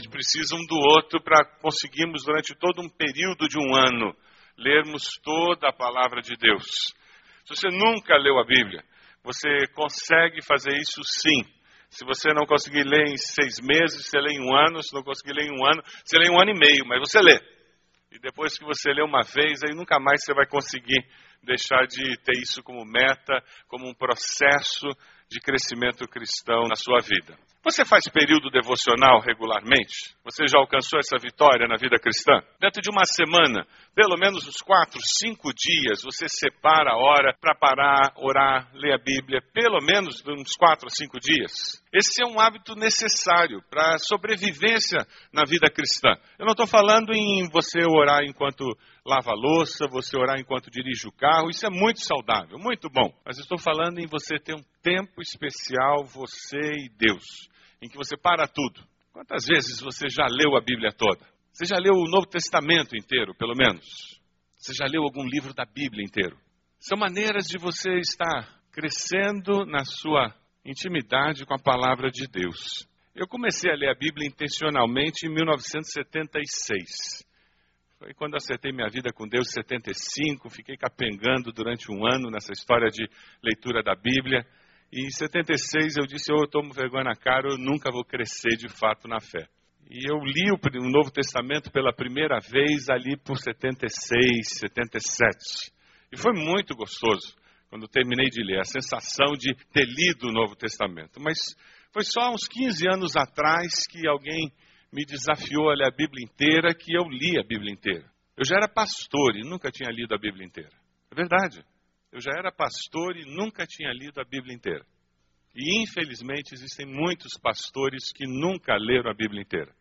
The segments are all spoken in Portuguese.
Gente precisa um do outro para conseguirmos, durante todo um período de um ano, lermos toda a palavra de Deus. Se você nunca leu a Bíblia, você consegue fazer isso sim. Se você não conseguir ler em seis meses, você lê em um ano. Se não conseguir ler em um ano, você lê em um ano e meio, mas você lê. E depois que você lê uma vez, aí nunca mais você vai conseguir deixar de ter isso como meta, como um processo de crescimento cristão na sua vida. Você faz período devocional regularmente? Você já alcançou essa vitória na vida cristã? Dentro de uma semana, pelo menos uns quatro, cinco dias, você separa a hora para parar, orar, ler a Bíblia, pelo menos uns quatro, cinco dias. Esse é um hábito necessário para a sobrevivência na vida cristã. Eu não estou falando em você orar enquanto lava a louça, você orar enquanto dirige o carro, isso é muito saudável, muito bom. Mas estou falando em você ter um tempo especial, você e Deus em que você para tudo. Quantas vezes você já leu a Bíblia toda? Você já leu o Novo Testamento inteiro, pelo menos? Você já leu algum livro da Bíblia inteiro? São maneiras de você estar crescendo na sua intimidade com a palavra de Deus. Eu comecei a ler a Bíblia intencionalmente em 1976. Foi quando acertei minha vida com Deus em 75, fiquei capengando durante um ano nessa história de leitura da Bíblia. E em 76 eu disse, oh, eu tomo vergonha na cara, eu nunca vou crescer de fato na fé. E eu li o Novo Testamento pela primeira vez ali por 76, 77. E foi muito gostoso quando terminei de ler, a sensação de ter lido o Novo Testamento. Mas foi só uns 15 anos atrás que alguém me desafiou a ler a Bíblia inteira, que eu li a Bíblia inteira. Eu já era pastor e nunca tinha lido a Bíblia inteira. É verdade. Eu já era pastor e nunca tinha lido a Bíblia inteira. E infelizmente existem muitos pastores que nunca leram a Bíblia inteira.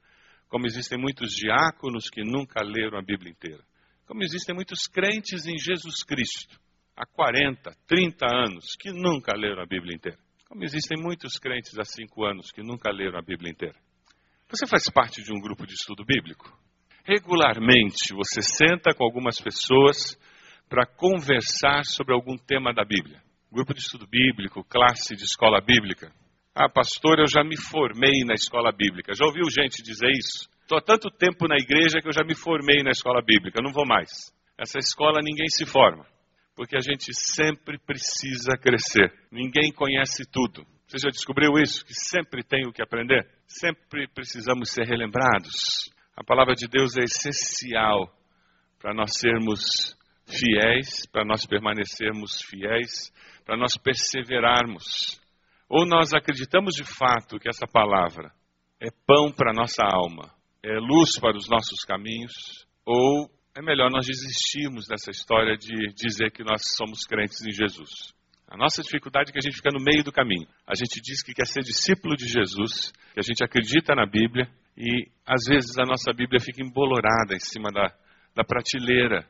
Como existem muitos diáconos que nunca leram a Bíblia inteira. Como existem muitos crentes em Jesus Cristo, há 40, 30 anos, que nunca leram a Bíblia inteira. Como existem muitos crentes há 5 anos que nunca leram a Bíblia inteira. Você faz parte de um grupo de estudo bíblico? Regularmente você senta com algumas pessoas para conversar sobre algum tema da Bíblia. Grupo de estudo bíblico, classe de escola bíblica. Ah, pastor, eu já me formei na escola bíblica. Já ouviu gente dizer isso? Estou há tanto tempo na igreja que eu já me formei na escola bíblica, não vou mais. Essa escola ninguém se forma, porque a gente sempre precisa crescer. Ninguém conhece tudo. Você já descobriu isso? Que sempre tem o que aprender? Sempre precisamos ser relembrados. A palavra de Deus é essencial para nós sermos fiéis, para nós permanecermos fiéis, para nós perseverarmos. Ou nós acreditamos de fato que essa palavra é pão para nossa alma, é luz para os nossos caminhos, ou é melhor nós desistirmos dessa história de dizer que nós somos crentes em Jesus. A nossa dificuldade é que a gente fica no meio do caminho. A gente diz que quer ser discípulo de Jesus, que a gente acredita na Bíblia e às vezes a nossa Bíblia fica embolorada em cima da, da prateleira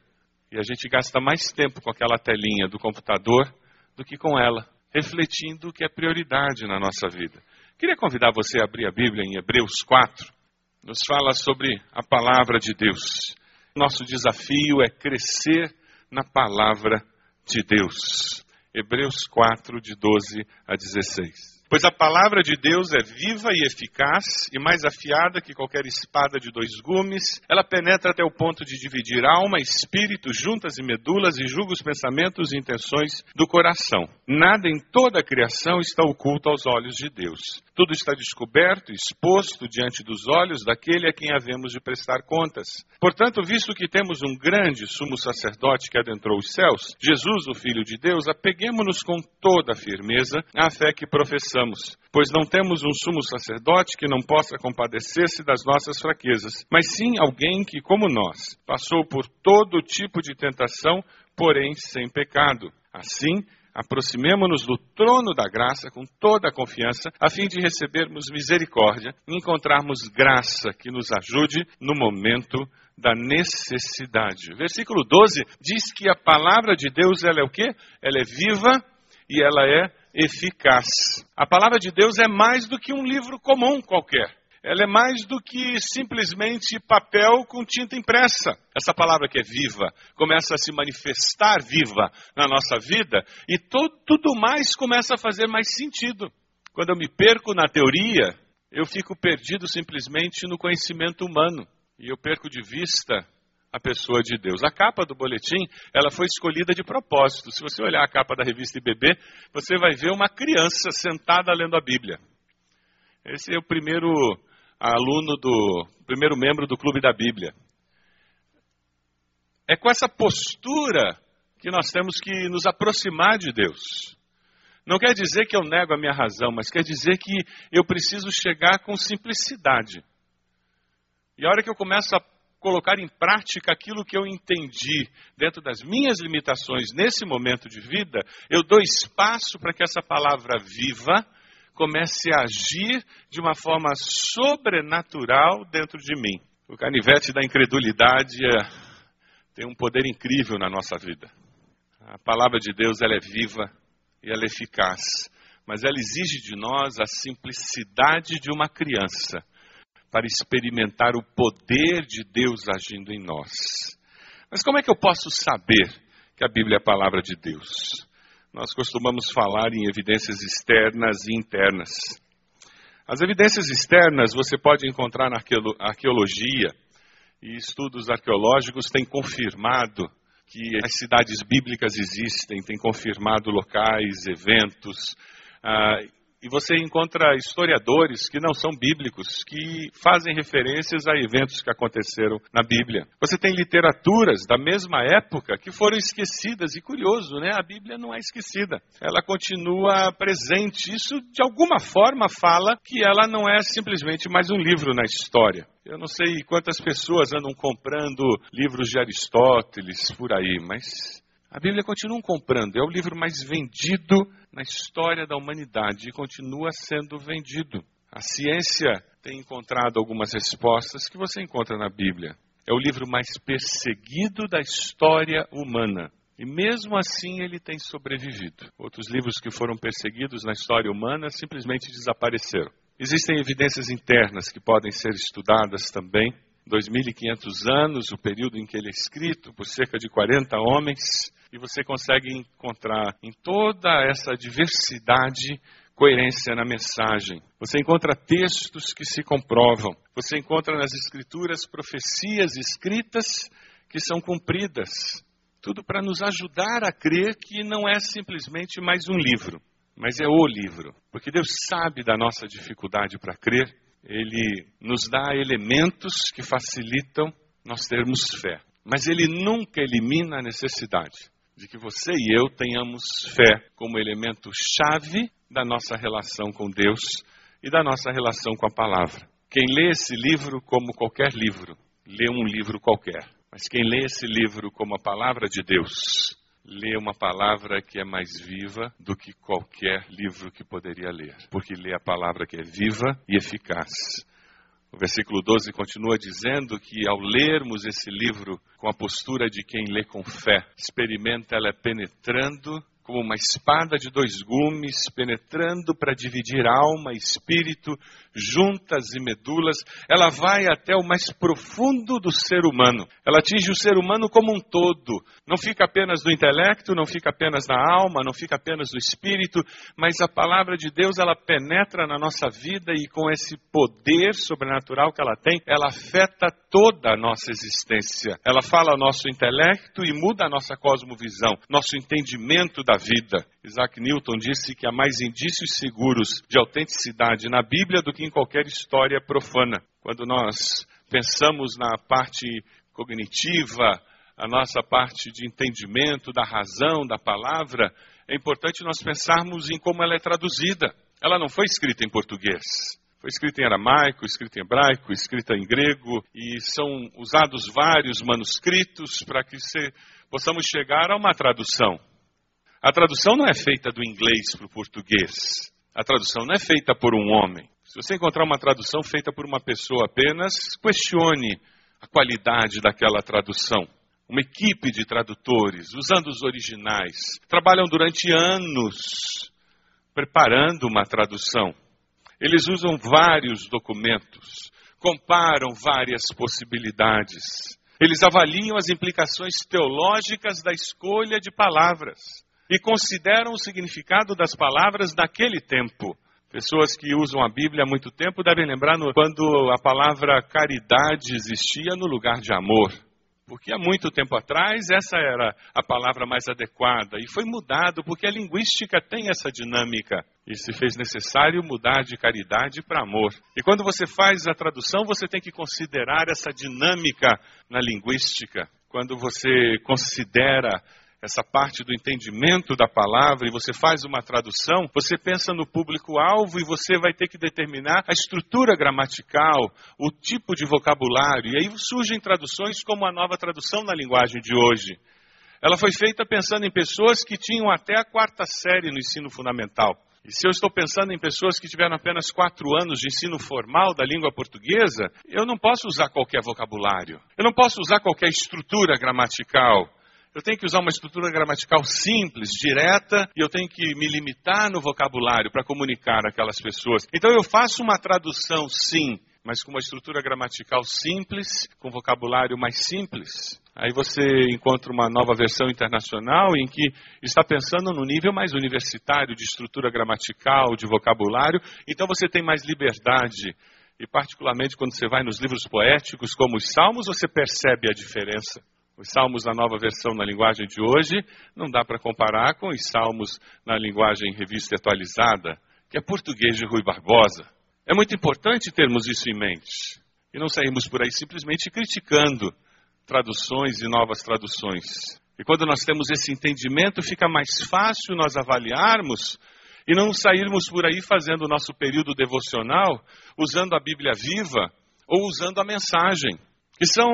e a gente gasta mais tempo com aquela telinha do computador do que com ela, refletindo o que é prioridade na nossa vida. Queria convidar você a abrir a Bíblia em Hebreus 4. Nos fala sobre a palavra de Deus. Nosso desafio é crescer na palavra de Deus. Hebreus 4, de 12 a 16. Pois a palavra de Deus é viva e eficaz, e mais afiada que qualquer espada de dois gumes. Ela penetra até o ponto de dividir alma, espírito, juntas e medulas, e julga os pensamentos e intenções do coração. Nada em toda a criação está oculto aos olhos de Deus. Tudo está descoberto, exposto diante dos olhos daquele a quem havemos de prestar contas. Portanto, visto que temos um grande sumo sacerdote que adentrou os céus, Jesus, o Filho de Deus, apeguemos-nos com toda a firmeza à fé que professamos, pois não temos um sumo sacerdote que não possa compadecer-se das nossas fraquezas, mas sim alguém que, como nós, passou por todo tipo de tentação, porém sem pecado. Assim, aproximemo-nos do trono da graça com toda a confiança, a fim de recebermos misericórdia e encontrarmos graça que nos ajude no momento da necessidade. Versículo 12 diz que a palavra de Deus ela é o quê? Ela é viva e ela é eficaz. A palavra de Deus é mais do que um livro comum qualquer ela é mais do que simplesmente papel com tinta impressa. Essa palavra que é viva começa a se manifestar viva na nossa vida e tudo mais começa a fazer mais sentido. Quando eu me perco na teoria, eu fico perdido simplesmente no conhecimento humano e eu perco de vista a pessoa de Deus. A capa do boletim, ela foi escolhida de propósito. Se você olhar a capa da revista IBB, você vai ver uma criança sentada lendo a Bíblia. Esse é o primeiro aluno do primeiro membro do Clube da Bíblia. É com essa postura que nós temos que nos aproximar de Deus. Não quer dizer que eu nego a minha razão, mas quer dizer que eu preciso chegar com simplicidade. E a hora que eu começo a colocar em prática aquilo que eu entendi dentro das minhas limitações nesse momento de vida, eu dou espaço para que essa palavra viva comece a agir de uma forma sobrenatural dentro de mim. O canivete da incredulidade é, tem um poder incrível na nossa vida. A palavra de Deus ela é viva e ela é eficaz, mas ela exige de nós a simplicidade de uma criança para experimentar o poder de Deus agindo em nós. Mas como é que eu posso saber que a Bíblia é a palavra de Deus? nós costumamos falar em evidências externas e internas. As evidências externas você pode encontrar na arqueologia, e estudos arqueológicos têm confirmado que as cidades bíblicas existem, têm confirmado locais, eventos, ah, e você encontra historiadores que não são bíblicos, que fazem referências a eventos que aconteceram na Bíblia. Você tem literaturas da mesma época que foram esquecidas, e curioso, né? A Bíblia não é esquecida. Ela continua presente. Isso, de alguma forma, fala que ela não é simplesmente mais um livro na história. Eu não sei quantas pessoas andam comprando livros de Aristóteles por aí, mas a Bíblia continua comprando, é o livro mais vendido na história da humanidade e continua sendo vendido. A ciência tem encontrado algumas respostas que você encontra na Bíblia. É o livro mais perseguido da história humana. E mesmo assim ele tem sobrevivido. Outros livros que foram perseguidos na história humana simplesmente desapareceram. Existem evidências internas que podem ser estudadas também. 2.500 anos, o período em que ele é escrito, por cerca de 40 homens, e você consegue encontrar em toda essa diversidade coerência na mensagem. Você encontra textos que se comprovam. Você encontra nas escrituras profecias escritas que são cumpridas. Tudo para nos ajudar a crer que não é simplesmente mais um livro, mas é o livro. Porque Deus sabe da nossa dificuldade para crer, Ele nos dá elementos que facilitam nós termos fé. Mas Ele nunca elimina a necessidade de que você e eu tenhamos fé como elemento chave da nossa relação com Deus e da nossa relação com a palavra. Quem lê esse livro como qualquer livro, lê um livro qualquer. Mas quem lê esse livro como a palavra de Deus, lê uma palavra que é mais viva do que qualquer livro que poderia ler, porque lê a palavra que é viva e eficaz. O versículo 12 continua dizendo que ao lermos esse livro com a postura de quem lê com fé, experimenta ela penetrando como uma espada de dois gumes, penetrando para dividir alma, espírito, juntas e medulas, ela vai até o mais profundo do ser humano. Ela atinge o ser humano como um todo. Não fica apenas no intelecto, não fica apenas na alma, não fica apenas no espírito, mas a palavra de Deus, ela penetra na nossa vida e com esse poder sobrenatural que ela tem, ela afeta toda a nossa existência. Ela fala ao nosso intelecto e muda a nossa cosmovisão, nosso entendimento da vida. Isaac Newton disse que há mais indícios seguros de autenticidade na Bíblia do que em qualquer história profana. Quando nós pensamos na parte cognitiva, a nossa parte de entendimento da razão, da palavra, é importante nós pensarmos em como ela é traduzida. Ela não foi escrita em português. Foi escrita em aramaico, escrita em hebraico, escrita em grego, e são usados vários manuscritos para que se, possamos chegar a uma tradução. A tradução não é feita do inglês para o português. A tradução não é feita por um homem. Se você encontrar uma tradução feita por uma pessoa apenas, questione a qualidade daquela tradução. Uma equipe de tradutores, usando os originais, trabalham durante anos preparando uma tradução. Eles usam vários documentos, comparam várias possibilidades. Eles avaliam as implicações teológicas da escolha de palavras e consideram o significado das palavras naquele tempo. Pessoas que usam a Bíblia há muito tempo devem lembrar quando a palavra caridade existia no lugar de amor. Porque há muito tempo atrás essa era a palavra mais adequada e foi mudado porque a linguística tem essa dinâmica e se fez necessário mudar de caridade para amor. E quando você faz a tradução, você tem que considerar essa dinâmica na linguística. Quando você considera essa parte do entendimento da palavra e você faz uma tradução, você pensa no público-alvo e você vai ter que determinar a estrutura gramatical, o tipo de vocabulário. E aí surgem traduções como a nova tradução na linguagem de hoje. Ela foi feita pensando em pessoas que tinham até a quarta série no ensino fundamental. E se eu estou pensando em pessoas que tiveram apenas quatro anos de ensino formal da língua portuguesa, eu não posso usar qualquer vocabulário. Eu não posso usar qualquer estrutura gramatical. Eu tenho que usar uma estrutura gramatical simples, direta, e eu tenho que me limitar no vocabulário para comunicar aquelas pessoas. Então eu faço uma tradução, sim, mas com uma estrutura gramatical simples, com vocabulário mais simples. Aí você encontra uma nova versão internacional em que está pensando no nível mais universitário de estrutura gramatical, de vocabulário, então você tem mais liberdade. E particularmente quando você vai nos livros poéticos, como os Salmos, você percebe a diferença. Os salmos na nova versão na linguagem de hoje não dá para comparar com os salmos na linguagem revista atualizada, que é português de Rui Barbosa. É muito importante termos isso em mente e não sairmos por aí simplesmente criticando traduções e novas traduções. E quando nós temos esse entendimento, fica mais fácil nós avaliarmos e não sairmos por aí fazendo o nosso período devocional usando a Bíblia viva ou usando a mensagem, que são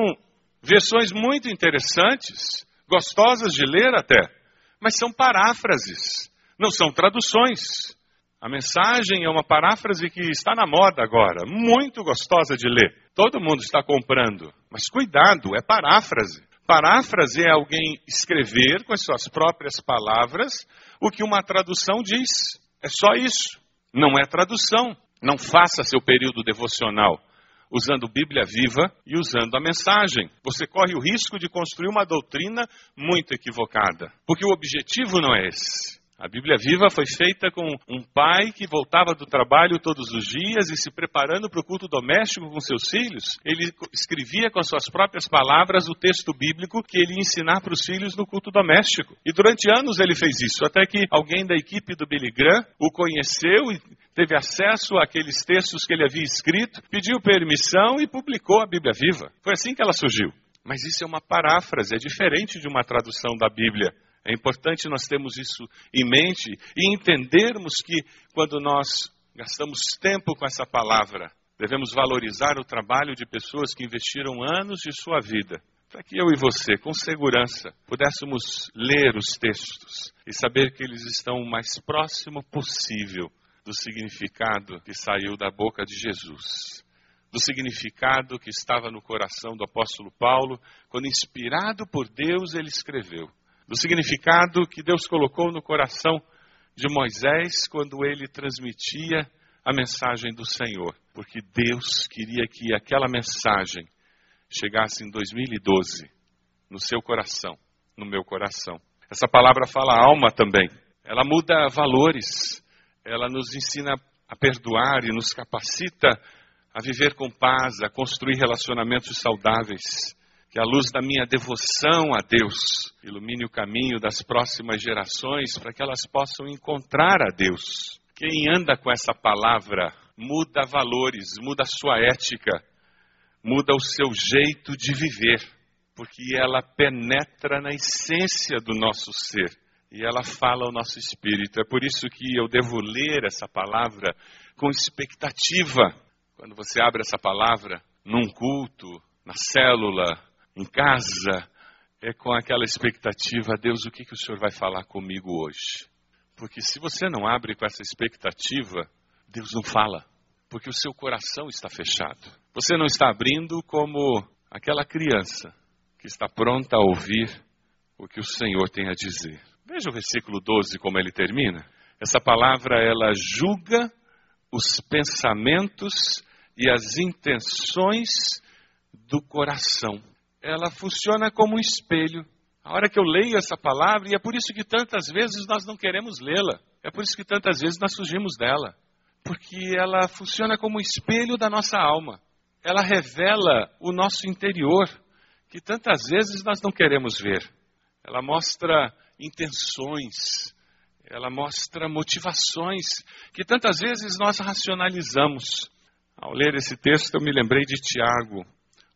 versões muito interessantes, gostosas de ler até, mas são paráfrases, não são traduções. A mensagem é uma paráfrase que está na moda agora, muito gostosa de ler. Todo mundo está comprando, mas cuidado, é paráfrase. Paráfrase é alguém escrever com as suas próprias palavras o que uma tradução diz. É só isso. Não é tradução. Não faça seu período devocional usando Bíblia viva e usando a mensagem. Você corre o risco de construir uma doutrina muito equivocada, porque o objetivo não é esse. A Bíblia Viva foi feita com um pai que voltava do trabalho todos os dias e se preparando para o culto doméstico com seus filhos. Ele escrevia com as suas próprias palavras o texto bíblico que ele ia ensinar para os filhos no culto doméstico. E durante anos ele fez isso, até que alguém da equipe do Billy Graham o conheceu e teve acesso àqueles textos que ele havia escrito, pediu permissão e publicou a Bíblia Viva. Foi assim que ela surgiu. Mas isso é uma paráfrase, é diferente de uma tradução da Bíblia. É importante nós termos isso em mente e entendermos que quando nós gastamos tempo com essa palavra, devemos valorizar o trabalho de pessoas que investiram anos de sua vida. Para que eu e você, com segurança, pudéssemos ler os textos e saber que eles estão o mais próximo possível do significado que saiu da boca de Jesus, do significado que estava no coração do apóstolo Paulo, quando inspirado por Deus ele escreveu, do significado que Deus colocou no coração de Moisés quando ele transmitia a mensagem do Senhor, porque Deus queria que aquela mensagem chegasse em 2012 no seu coração, no meu coração. Essa palavra fala alma também. Ela muda valores, ela nos ensina a perdoar e nos capacita a viver com paz, a construir relacionamentos saudáveis. Que a luz da minha devoção a Deus ilumine o caminho das próximas gerações para que elas possam encontrar a Deus. Quem anda com essa palavra muda valores, muda sua ética, muda o seu jeito de viver, porque ela penetra na essência do nosso ser e ela fala ao nosso espírito. É por isso que eu devo ler essa palavra com expectativa. Quando você abre essa palavra num culto, na célula, em casa, é com aquela expectativa, Deus, o que, que o Senhor vai falar comigo hoje? Porque se você não abre com essa expectativa, Deus não fala porque o seu coração está fechado. Você não está abrindo como aquela criança que está pronta a ouvir o que o Senhor tem a dizer. Veja o versículo 12 como ele termina. Essa palavra ela julga os pensamentos e as intenções do coração. Ela funciona como um espelho. A hora que eu leio essa palavra, e é por isso que tantas vezes nós não queremos lê-la, é por isso que tantas vezes nós fugimos dela porque ela funciona como espelho da nossa alma. Ela revela o nosso interior, que tantas vezes nós não queremos ver. Ela mostra intenções, ela mostra motivações, que tantas vezes nós racionalizamos. Ao ler esse texto, eu me lembrei de Tiago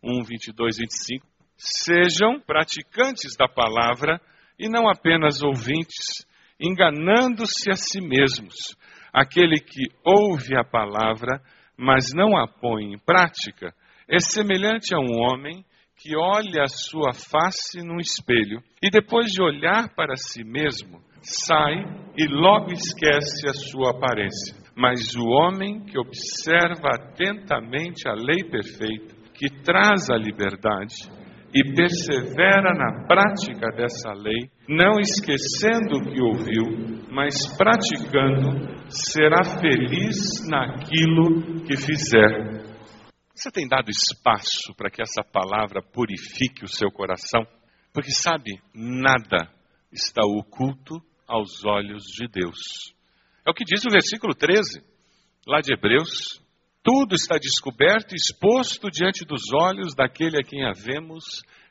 1, 22, 25. Sejam praticantes da palavra e não apenas ouvintes, enganando-se a si mesmos. Aquele que ouve a palavra, mas não a põe em prática, é semelhante a um homem que olha a sua face num espelho e depois de olhar para si mesmo, sai e logo esquece a sua aparência. Mas o homem que observa atentamente a lei perfeita, que traz a liberdade, e persevera na prática dessa lei, não esquecendo o que ouviu, mas praticando, será feliz naquilo que fizer. Você tem dado espaço para que essa palavra purifique o seu coração? Porque sabe, nada está oculto aos olhos de Deus. É o que diz o versículo 13, lá de Hebreus. Tudo está descoberto e exposto diante dos olhos daquele a quem havemos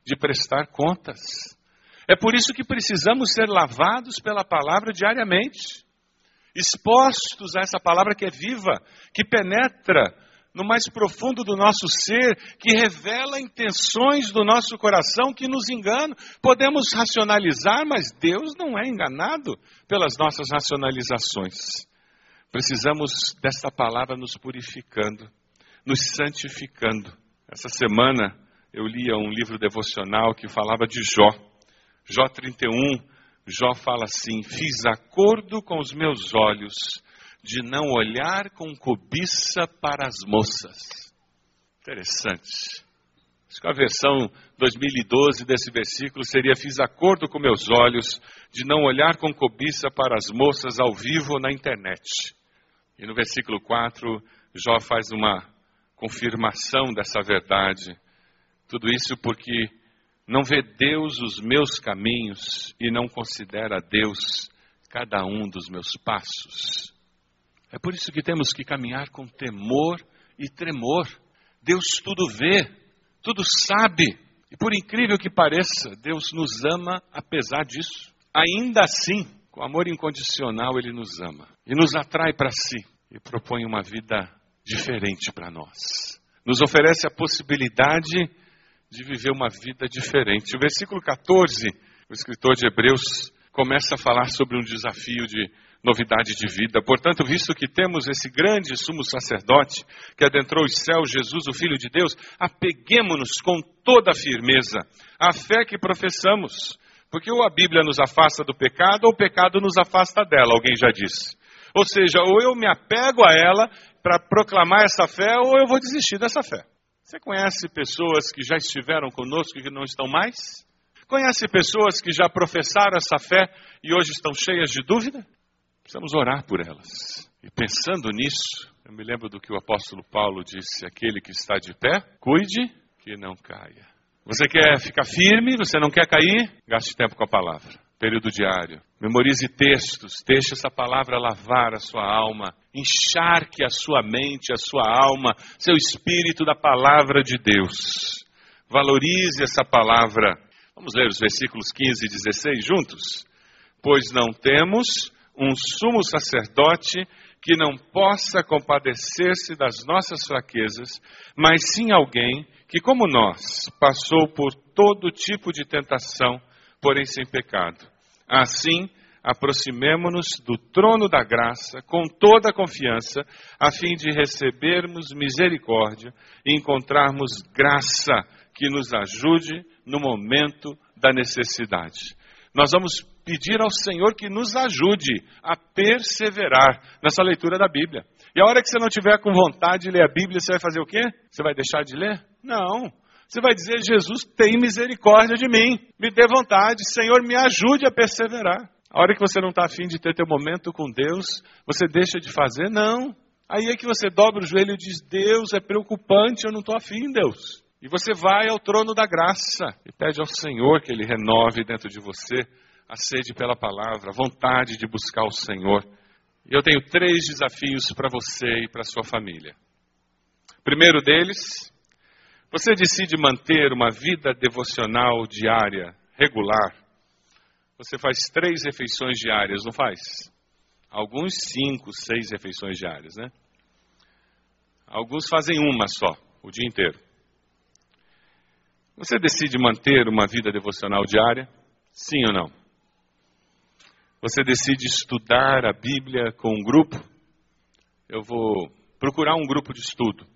de prestar contas. É por isso que precisamos ser lavados pela palavra diariamente, expostos a essa palavra que é viva, que penetra no mais profundo do nosso ser, que revela intenções do nosso coração que nos enganam. Podemos racionalizar, mas Deus não é enganado pelas nossas racionalizações. Precisamos desta palavra nos purificando, nos santificando. Essa semana eu lia um livro devocional que falava de Jó. Jó 31, Jó fala assim: Fiz acordo com os meus olhos de não olhar com cobiça para as moças. Interessante. Acho que a versão 2012 desse versículo seria: Fiz acordo com meus olhos de não olhar com cobiça para as moças ao vivo na internet. E no versículo 4, Jó faz uma confirmação dessa verdade. Tudo isso porque não vê Deus os meus caminhos e não considera Deus cada um dos meus passos. É por isso que temos que caminhar com temor e tremor. Deus tudo vê, tudo sabe. E por incrível que pareça, Deus nos ama apesar disso. Ainda assim, com amor incondicional, Ele nos ama e nos atrai para si e propõe uma vida diferente para nós. Nos oferece a possibilidade de viver uma vida diferente. O versículo 14, o escritor de Hebreus começa a falar sobre um desafio de novidade de vida. Portanto, visto que temos esse grande sumo sacerdote que adentrou os céus, Jesus, o Filho de Deus, apeguemos-nos com toda a firmeza à fé que professamos. Porque ou a Bíblia nos afasta do pecado, ou o pecado nos afasta dela, alguém já disse. Ou seja, ou eu me apego a ela para proclamar essa fé, ou eu vou desistir dessa fé. Você conhece pessoas que já estiveram conosco e que não estão mais? Conhece pessoas que já professaram essa fé e hoje estão cheias de dúvida? Precisamos orar por elas. E pensando nisso, eu me lembro do que o apóstolo Paulo disse: aquele que está de pé, cuide que não caia. Você quer ficar firme, você não quer cair? Gaste tempo com a palavra. Período diário. Memorize textos, deixe essa palavra lavar a sua alma, encharque a sua mente, a sua alma, seu espírito da palavra de Deus. Valorize essa palavra. Vamos ler os versículos 15 e 16 juntos? Pois não temos um sumo sacerdote que não possa compadecer-se das nossas fraquezas, mas sim alguém que, como nós, passou por todo tipo de tentação, porém sem pecado. Assim, aproximemo-nos do trono da graça com toda a confiança, a fim de recebermos misericórdia e encontrarmos graça que nos ajude no momento da necessidade. Nós vamos pedir ao Senhor que nos ajude a perseverar nessa leitura da Bíblia. E a hora que você não tiver com vontade de ler a Bíblia, você vai fazer o quê? Você vai deixar de ler? Não. Você vai dizer: Jesus, tem misericórdia de mim, me dê vontade, Senhor, me ajude a perseverar. A hora que você não está afim de ter teu momento com Deus, você deixa de fazer? Não. Aí é que você dobra o joelho e diz: Deus, é preocupante, eu não estou afim, Deus. E você vai ao trono da graça e pede ao Senhor que Ele renove dentro de você a sede pela palavra, a vontade de buscar o Senhor. E eu tenho três desafios para você e para sua família. Primeiro deles, você decide manter uma vida devocional diária, regular. Você faz três refeições diárias, não faz? Alguns cinco, seis refeições diárias, né? Alguns fazem uma só, o dia inteiro. Você decide manter uma vida devocional diária? Sim ou não? Você decide estudar a Bíblia com um grupo? Eu vou procurar um grupo de estudo.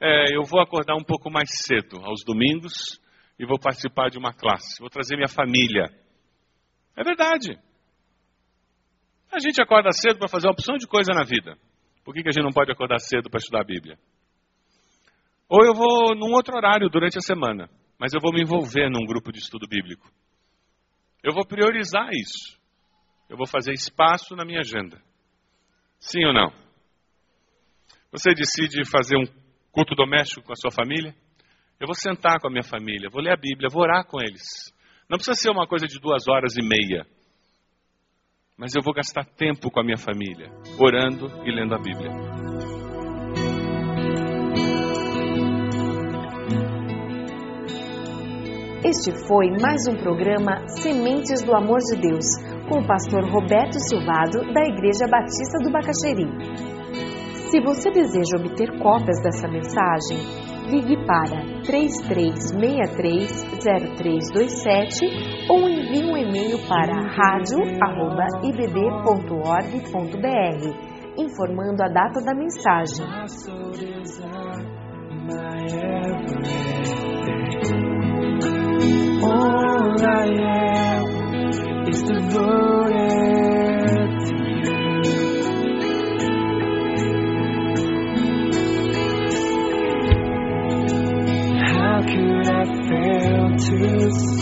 É, eu vou acordar um pouco mais cedo, aos domingos, e vou participar de uma classe. Vou trazer minha família. É verdade. A gente acorda cedo para fazer uma opção de coisa na vida. Por que, que a gente não pode acordar cedo para estudar a Bíblia? Ou eu vou num outro horário durante a semana, mas eu vou me envolver num grupo de estudo bíblico. Eu vou priorizar isso. Eu vou fazer espaço na minha agenda. Sim ou não? Você decide fazer um culto doméstico com a sua família? Eu vou sentar com a minha família, vou ler a Bíblia, vou orar com eles. Não precisa ser uma coisa de duas horas e meia. Mas eu vou gastar tempo com a minha família, orando e lendo a Bíblia. Este foi mais um programa Sementes do Amor de Deus com o pastor Roberto Silvado, da Igreja Batista do Bacaxeri. Se você deseja obter cópias dessa mensagem, ligue para 33630327 ou envie um e-mail para radio@ibb.org.br informando a data da mensagem. All I am is devoted to you. How could I fail to